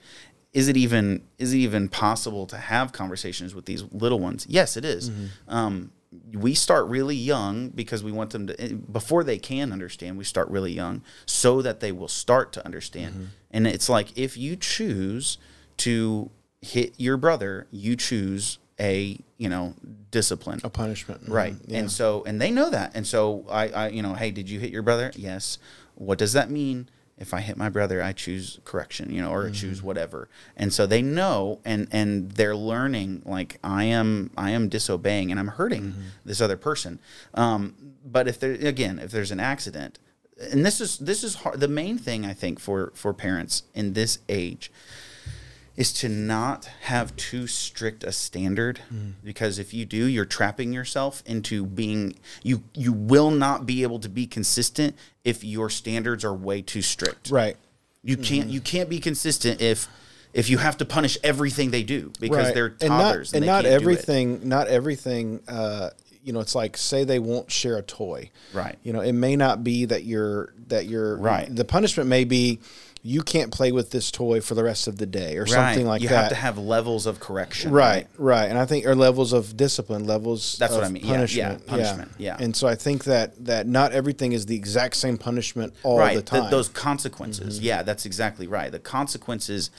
is it even is it even possible to have conversations with these little ones? Yes, it is. Um, we start really young because we want them to eh, before they can understand. We start really young so that they will start to understand. And it's like if you choose to hit your brother, you choose a you know discipline a punishment, right Mhm. Yeah. and so and they know that and so I, I you know hey did you hit your brother yes what does that mean if i hit my brother i choose correction you know or choose whatever. And so they know and and they're learning like i am i am disobeying and i'm hurting this other person. Um but if there again if there's an accident and this is this is hard the main thing i think for for parents in this age is to not have too strict a standard because if you do you're trapping yourself into being you you will not be able to be consistent if your standards are way too strict right. you can't you can't be consistent if if you have to punish everything they do because right. they're and not, toddlers and not can't do it. everything, not everything. Uh, you know, it's like say they won't share a toy. Right. You know, it may not be that you're that you're Right. The punishment may be you can't play with this toy for the rest of the day or something like you that. You have to have levels of correction Right, right, and I think or levels of discipline, levels. That's of what I mean. Yeah, yeah, Punishment, punishment, yeah. And so I think that that not everything is the exact same punishment all right the time. Mm-hmm. those consequences yeah that's exactly right the consequences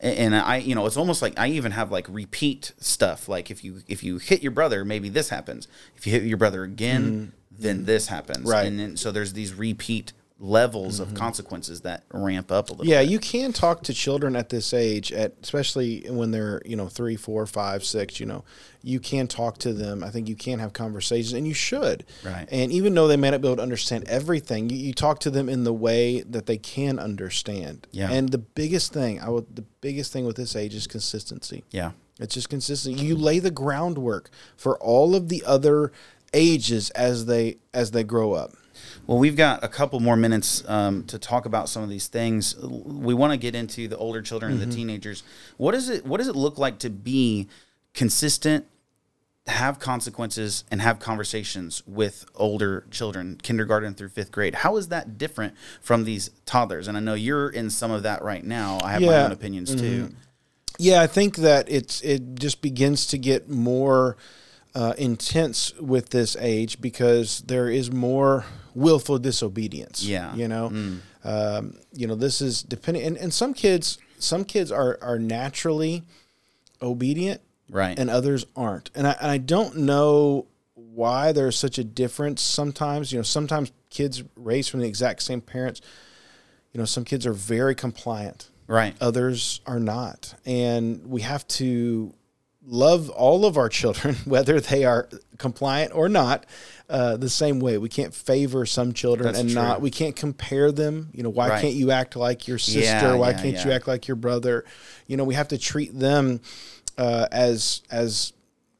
and i you know it's almost like i even have like repeat stuff like if you if you hit your brother maybe this happens if you hit your brother again then this happens Mm-hmm. Right. Mm-hmm. and then so there's these repeat levels of mm-hmm. consequences that ramp up a little yeah, bit you can talk to children at this age, at especially when they're you know three, four, five, six. You know, you can talk to them. I think you can have conversations, and you should. Right. And even though they may not be able to understand everything, you, you talk to them in the way that they can understand. Yeah. And the biggest thing, I would, the biggest thing with this age is consistency. yeah It's just consistent. You lay the groundwork for all of the other ages as they as they grow up. Well, we've got a couple more minutes um, to talk about some of these things. We want to get into the older children and Mm-hmm. the teenagers. What is it? What does it look like to be consistent, have consequences, and have conversations with older children, kindergarten through fifth grade? How is that different from these toddlers? And I know you're in some of that right now. I have my Yeah. Mm-hmm. own opinions too. Yeah, I think that it's it just begins to get more uh, intense with this age because there is more willful disobedience. Yeah. you know, Mm. um, you know this is depending, and, and some kids some kids are are naturally obedient Right. and others aren't. And I, and I don't know why there's such a difference sometimes. You know, sometimes kids raised from the exact same parents, you know, some kids are very compliant, right. others are not. And we have to love all of our children, whether they are compliant or not, uh, the same way. We can't favor some children That's and true. not, we can't compare them. You know, why Right. can't you act like your sister? Yeah, why yeah, can't you act like your brother? You know, we have to treat them uh, as as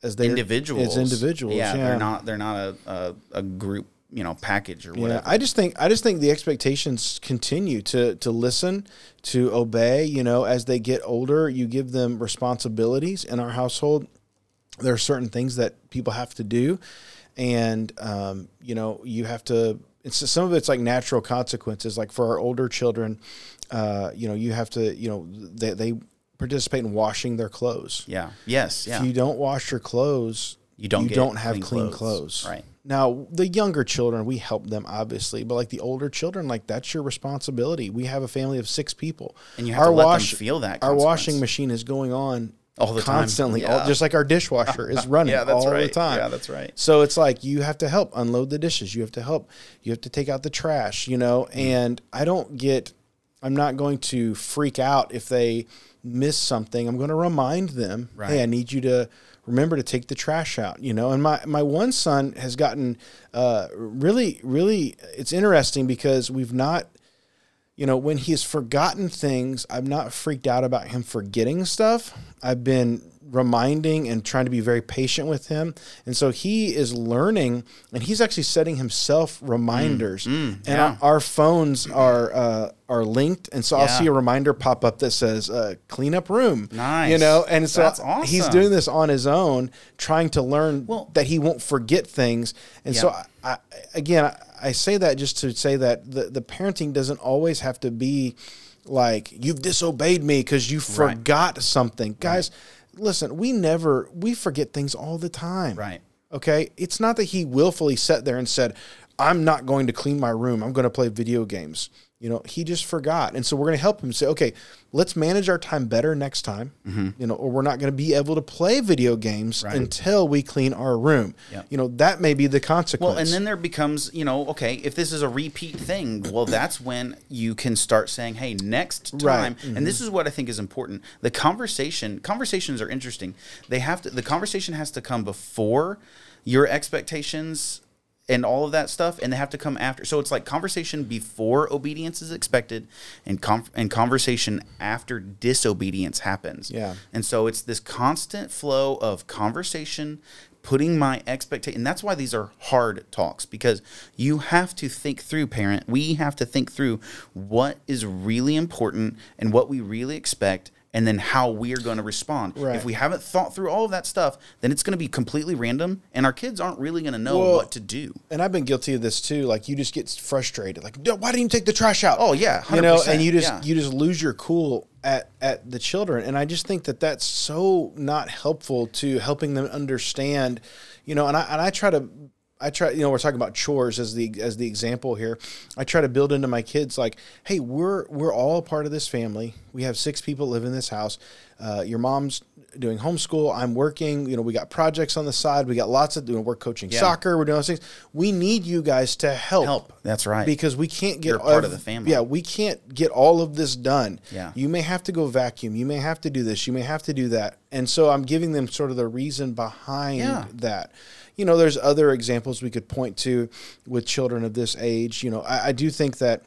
as they individuals as individuals. Yeah, Yeah, they're not they're not a, a, a group you know package or Yeah, whatever. I just think I just think the expectations continue to to listen, to obey. You know, as they get older, you give them responsibilities in our household. There are certain things that people have to do, and um, you know, you have to. It's some of it's like natural consequences. Like for our older children, uh, you know, you have to. You know, they they participate in washing their clothes. yeah. Yes. Yeah. If you don't wash your clothes, You don't you get don't have clean clean clothes. clothes. Right. Now, the younger children, we help them obviously, but like the older children, like that's your responsibility. We have a family of six people, And you have to let them feel that Our washing machine is going on All the time. constantly, all, Yeah. just like our dishwasher is running Yeah, all right. the time. Yeah, that's right. So it's like you have to help unload the dishes. You have to help. You have to take out the trash. You know, Mm-hmm. and I don't get. I'm not going to freak out if they miss something. I'm going to remind them, Right. hey, I need you to remember to take the trash out. You know, and my my one son has gotten uh, really, really. It's interesting because we've not you know, when he's forgotten things, I'm not freaked out about him forgetting stuff. I've been reminding and trying to be very patient with him. And so he is learning and he's actually setting himself reminders. and Mm, yeah. our, our phones are uh, are linked. And so I'll see a reminder pop up that says uh, clean up room. Nice. You know, and so That's he's doing this on his own, trying to learn Well- that he won't forget things. And so I, I, again, I, I say that just to say that the, the parenting doesn't always have to be like you've disobeyed me because you Right. forgot something, guys. Listen, we never we forget things all the time. Right. Okay. It's not that he willfully sat there and said, "I'm not going to clean my room. I'm going to play video games." You know, he just forgot, and so we're going to help him say, "Okay, let's manage our time better next time." You know, or we're not going to be able to play video games Mm-hmm. Right. until we clean our room. Yep. You know, that may be the consequence. Well, and then there becomes, you know, okay, if this is a repeat thing, well, that's when you can start saying, hey, next Right. time, and this is what I think is important. The conversation, conversations are interesting. They have to, the conversation has to come before your expectations and all of that stuff, and they have to come after. So it's like conversation before obedience is expected, and con- and conversation after disobedience happens. Yeah. And so it's this constant flow of conversation, putting my expectation. And that's why these are hard talks because you have to think through, parent. We have to think through what is really important and what we really expect. And then how we are going to respond. Right. If we haven't thought through all of that stuff, then it's going to be completely random, and our kids aren't really going to know Well, what to do. and I've been guilty of this too. Like you just get frustrated. Like, "No, why didn't you take the trash out? Oh, yeah, you know, and you just yeah. you just lose your cool at at the children. And I just think that that's so not helpful to helping them understand. You know, and I and I try to. I try, you know, we're talking about chores as the as the example here. I try to build into my kids like, hey, we're we're all a part of this family. We have six people live in this house. Uh, your mom's doing homeschool. I'm working. You know, we got projects on the side. We got lots of doing. We're coaching Yeah. soccer. We're doing those things. We need you guys to help. Help. That's right. Because we can't get You're part of ev- the family. Yeah, we can't get all of this done. Yeah. You may have to go vacuum. You may have to do this. You may have to do that. And so I'm giving them sort of the reason behind Yeah. that. You know, there's other examples we could point to with children of this age. You know, I, I do think that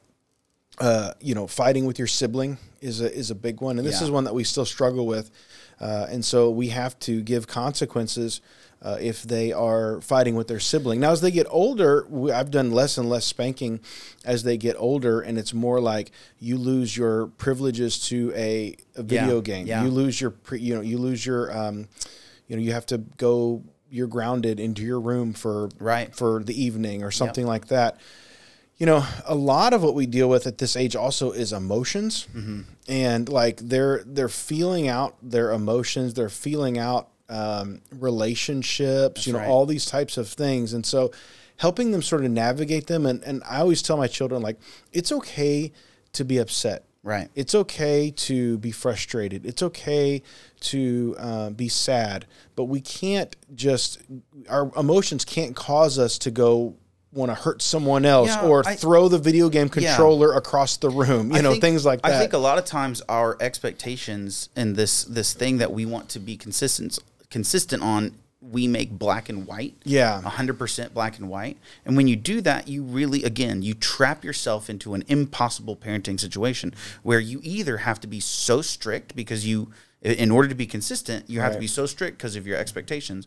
uh, you know, fighting with your sibling is a is a big one, and this Yeah. is one that we still struggle with, uh, and so we have to give consequences uh, if they are fighting with their sibling. Now, as they get older, we, I've done less and less spanking as they get older, and it's more like you lose your privileges to a, a video Yeah, game. yeah. You lose your, pre, you know, you lose your, um, you know, you have to go. You're grounded into your room for Right. for the evening or something like that you know a lot of what we deal with at this age also is emotions Mm-hmm. and like they're they're feeling out their emotions they're feeling out um, relationships you know right. all these types of things and so helping them sort of navigate them and, and i always tell my children like it's okay to be upset Right. it's okay to be frustrated. It's okay to uh, be sad, but we can't just our emotions can't cause us to go want to hurt someone else Yeah, or I- throw the video game controller across the room. You I know, think- things like that. I think a lot of times our expectations and this this thing that we want to be consistent consistent on, we make black and white. Yeah. hundred percent black and white. And when you do that, you really again you trap yourself into an impossible parenting situation where you either have to be so strict because you in order to be consistent, you have to be so strict because of your expectations,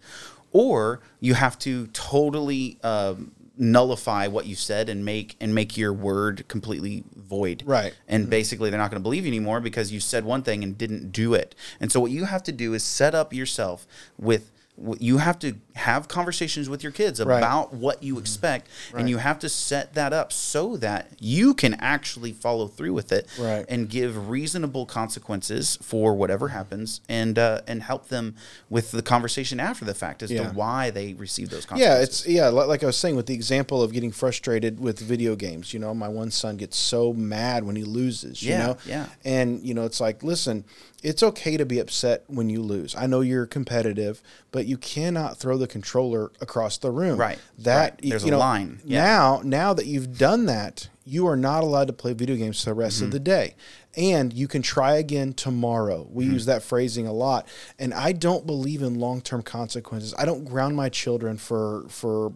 or you have to totally um, nullify what you said and make and make your word completely void. Right. And basically they're not going to believe you anymore because you said one thing and didn't do it. And so what you have to do is set up yourself with you have to have conversations with your kids Right. about what you expect Right. and you have to set that up so that you can actually follow through with it Right. and give reasonable consequences for whatever happens and uh, and help them with the conversation after the fact as Yeah. to why they received those consequences. Yeah, it's yeah, like I was saying with the example of getting frustrated with video games. You know, my one son gets so mad when he loses. You Yeah, know, yeah. and you know, it's like, listen, it's okay to be upset when you lose. I know you're competitive, but you cannot throw the controller across the room. Right, That right. There's you a know, line. Yeah. Now, now that you've done that, you are not allowed to play video games for the rest Mm-hmm. of the day. And you can try again tomorrow. We Mm-hmm. use that phrasing a lot. And I don't believe in long term consequences. I don't ground my children for for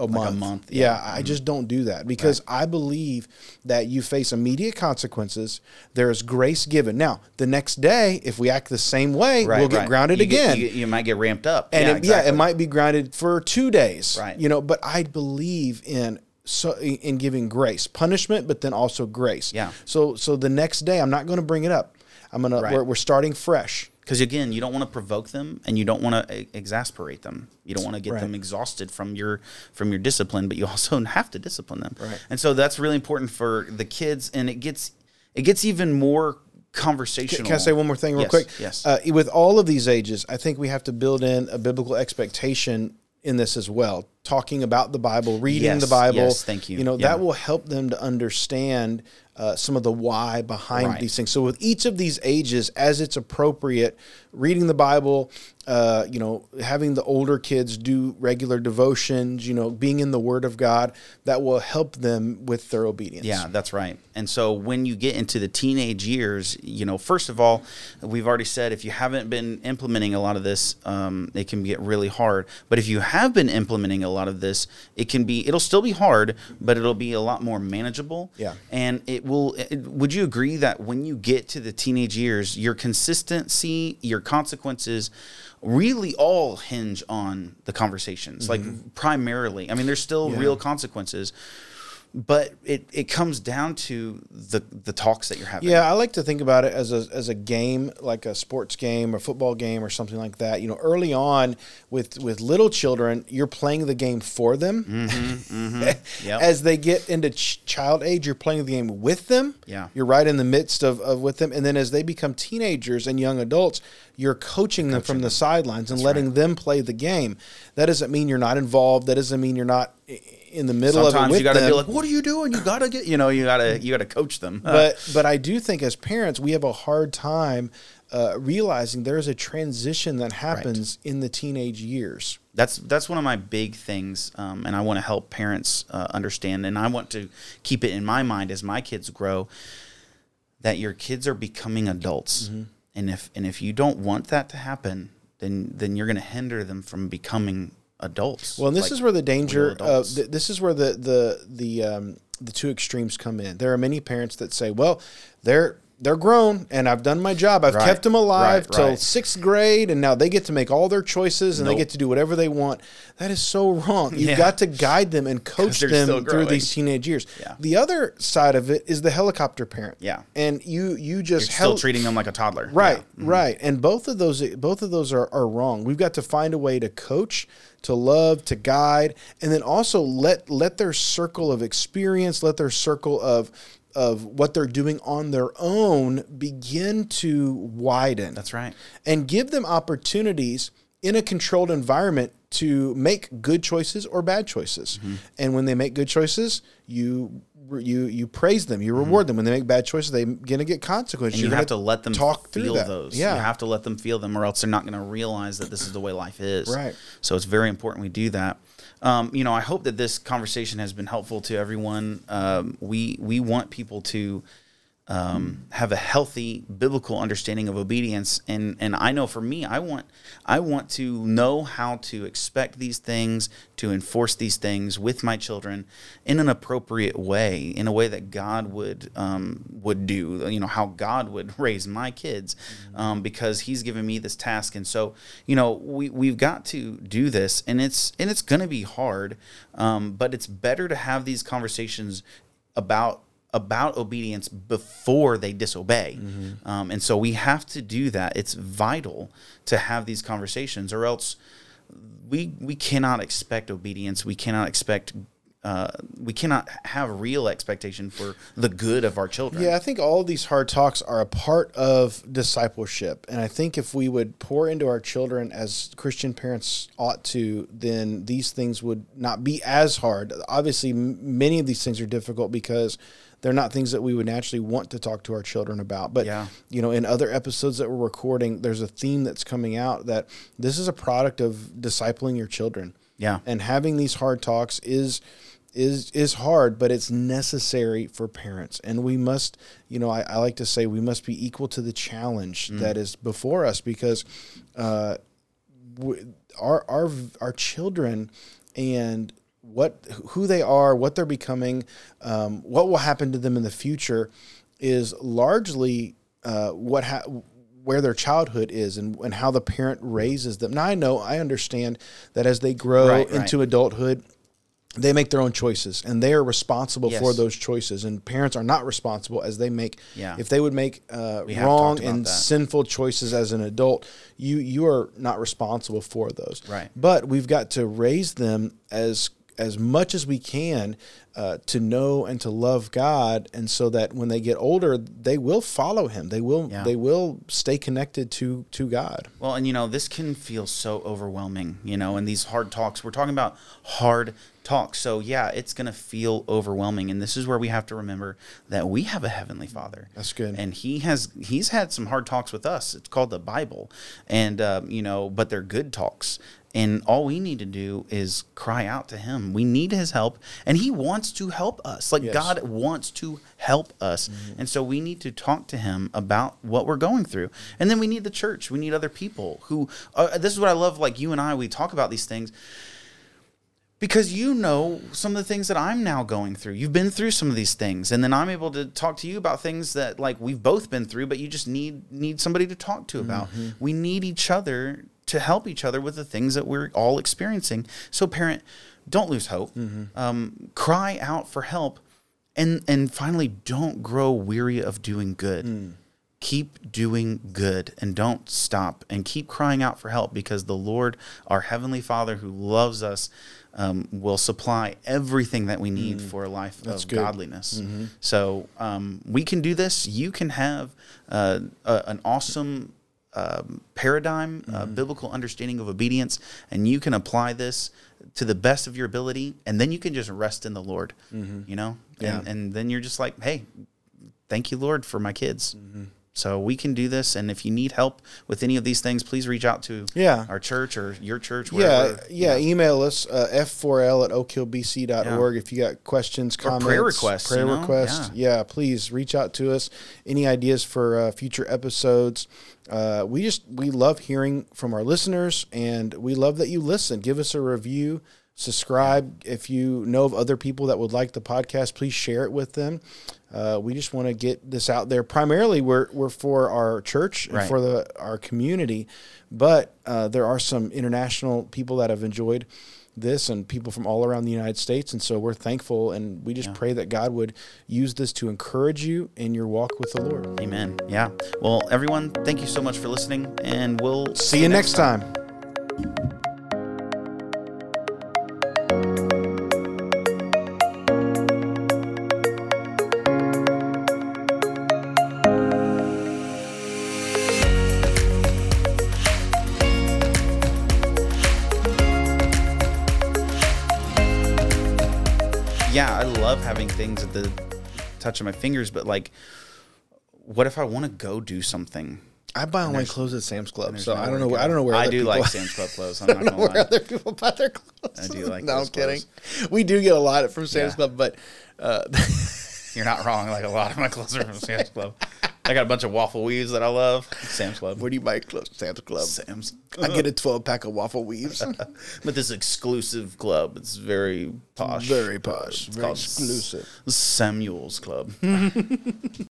a month. month, Yeah, yeah. Mm-hmm. I just don't do that because I believe that you face immediate consequences. There is grace given. Now, the next day, if we act the same way, we'll get right. grounded You get- again. you, you might get ramped up. and yeah, it, yeah, it might be grounded for two days. Right. You know, but I believe in so in giving grace, punishment, but then also grace. Yeah. So so the next day, I'm not going to bring it up. I'm gonna Right. we're, we're starting fresh. Because again you don't want to provoke them and you don't want to exasperate them you don't want to get Right. them exhausted from your from your discipline but you also have to discipline them Right. and so that's really important for the kids and it gets it gets even more conversational Can I say one more thing real Yes, quick? yes Uh, with all of these ages, I think we have to build in a biblical expectation in this as well. Talking about the Bible, reading Yes, the Bible. yes, thank you. You know, Yeah. that will help them to understand uh, some of the why behind Right. these things. So with each of these ages, as it's appropriate, reading the Bible, uh, you know, having the older kids do regular devotions, you know, being in the Word of God, that will help them with their obedience. Yeah, that's right. And so when you get into the teenage years, you know, first of all, we've already said if you haven't been implementing a lot of this, um, it can get really hard. But if you have been implementing a lot of this, it can be, it'll still be hard, but it'll be a lot more manageable. Yeah. And it will, it, would you agree that when you get to the teenage years, your consistency, your consequences, really all hinge on the conversations, like primarily. I mean, there's still Mm-hmm. Yeah. real consequences, but it, it comes down to the the talks that you're having. Yeah, I like to think about it as a as a game, like a sports game or football game or something like that. You know, early on with with little children, you're playing the game for them. Mm-hmm, mm-hmm. Yep. As they get into ch- child age, you're playing the game with them. Yeah. you're right in the midst of, of with them, and then as they become teenagers and young adults, you're coaching them from the sidelines and letting them play the game. That doesn't mean you're not involved. That doesn't mean you're not in the middle of it with you got to them. be like, "What are you doing? You got to get, you know, you got to you got to coach them." but but I do think as parents we have a hard time uh, realizing there is a transition that happens in the teenage years. that's that's one of my big things, um, and I want to help parents uh, understand, and I want to keep it in my mind as my kids grow that your kids are becoming adults, Mm-hmm. and if and if you don't want that to happen, then then you're going to hinder them from becoming adults. Well, and this Like, is where the danger adults. th- this is where the the the um, the two extremes come in. There are many parents that say, "Well, they're they're grown, and I've done my job. I've Right, kept them alive right, till right. sixth grade, and now they get to make all their choices and they get to do whatever they want." That is so wrong. You've Yeah. got to guide them and coach them through these teenage years. Yeah. The other side of it is the helicopter parent. Yeah. and you you you're just still treating them like a toddler, Right, Yeah. Mm-hmm. right. And both of those both of those are, are wrong. We've got to find a way to coach, to love, to guide, and then also let let their circle of experience, let their circle of of what they're doing on their own begin to widen. That's right. And give them opportunities in a controlled environment to make good choices or bad choices. Mm-hmm. And when they make good choices, you you you praise them, you reward them. When they make bad choices, they're gonna get consequences. Mm-hmm. And you You're have to gonna let them talk feel those. Yeah. You have to let them feel them, or else they're not going to realize that this is the way life is. Right. So it's very important we do that. Um, you know, I hope that this conversation has been helpful to everyone. Um, we we want people to um, have a healthy biblical understanding of obedience. And and I know for me, I want I want to know how to expect these things, to enforce these things with my children in an appropriate way, in a way that God would um, would do. You know how God would raise my kids, um, because He's given me this task. And so you know we we've got to do this, and it's and it's going to be hard, um, but it's better to have these conversations about about obedience before they disobey. Mm-hmm. Um, and so we have to do that. It's vital to have these conversations, or else we we cannot expect obedience. We cannot expect. Uh, we cannot have real expectation for the good of our children. Yeah, I think all of these hard talks are a part of discipleship, and I think if we would pour into our children as Christian parents ought to, then these things would not be as hard. Obviously, many of these things are difficult because they're not things that we would naturally want to talk to our children about. But yeah. you know, in other episodes that we're recording, there's a theme that's coming out that this is a product of discipling your children. Yeah. And having these hard talks is is is hard, but it's necessary for parents. And we must, you know, I, I like to say we must be equal to the challenge mm. that is before us because uh, our our our children and what who they are, what they're becoming, um, what will happen to them in the future, is largely uh, what ha- where their childhood is and, and how the parent raises them. Now I know I understand that as they grow right, into right. adulthood, they make their own choices and they are responsible yes. for those choices and parents are not responsible as they make yeah. if they would make uh, wrong and that. sinful choices as an adult you you are not responsible for those right but we've got to raise them as as much as we can uh, to know and to love God, and so that when they get older, they will follow Him. They will yeah. they will stay connected to to God. Well, and you know this can feel so overwhelming. You know, in these hard talks, we're talking about hard talks. So yeah, it's going to feel overwhelming, and this is where we have to remember that we have a heavenly Father. That's good, and He has He's had some hard talks with us. It's called the Bible, and um, you know, but they're good talks. And all we need to do is cry out to him. We need his help, and he wants to help us. Like yes. God wants to help us. Mm-hmm. And so we need to talk to him about what we're going through. And then we need the church. We need other people who, uh, this is what I love. Like you and I, we talk about these things because you know some of the things that I'm now going through. You've been through some of these things, and then I'm able to talk to you about things that like we've both been through, but you just need need somebody to talk to about. Mm-hmm. We need each other to help each other with the things that we're all experiencing. So, parent, don't lose hope. Mm-hmm. Um, cry out for help, and and finally, don't grow weary of doing good. Mm. Keep doing good and don't stop and keep crying out for help because the Lord, our Heavenly Father who loves us, um, will supply everything that we need mm. for a life That's of good. godliness. Mm-hmm. So um, we can do this. You can have uh, a, an awesome um, paradigm, uh, mm-hmm. uh, biblical understanding of obedience, and you can apply this to the best of your ability, and then you can just rest in the Lord, mm-hmm. you know, yeah. and, and, then you're just like, hey, thank you, Lord, for my kids. Mm-hmm. So we can do this, and if you need help with any of these things, please reach out to yeah. our church or your church. Wherever, yeah, yeah. Email us uh, f4l at oakhillbc.org yeah. if you got questions, comments, or prayer requests. Prayer you know? requests. Yeah. yeah. please reach out to us. Any ideas for uh, future episodes? Uh, we just we love hearing from our listeners, and we love that you listen. Give us a review subscribe. If you know of other people that would like the podcast, please share it with them. Uh, we just want to get this out there. Primarily, we're, we're for our church and right. for the our community, but uh, there are some international people that have enjoyed this and people from all around the United States. And so we're thankful and we just yeah. pray that God would use this to encourage you in your walk with the Lord. Amen. Yeah. Well, everyone, thank you so much for listening, and we'll see, see you next time. time. Having things at the touch of my fingers, but like, what if I want to go do something? I buy all my clothes at Sam's Club, so I don't know. Where, I don't know where I do like Sam's Club clothes. I'm I don't know where lie. other people buy their clothes. I do like. no, I'm kidding. We do get a lot from Sam's yeah. Club, but uh, You're not wrong. Like a lot of my clothes are from Sam's Club. I got a bunch of waffle weaves that I love. Sam's Club. Where do you buy clothes? Sam's Club. Sam's. I get a 12 pack of waffle weaves. But this exclusive club, it's very posh. Very posh. It's Very exclusive. Samuel's Club.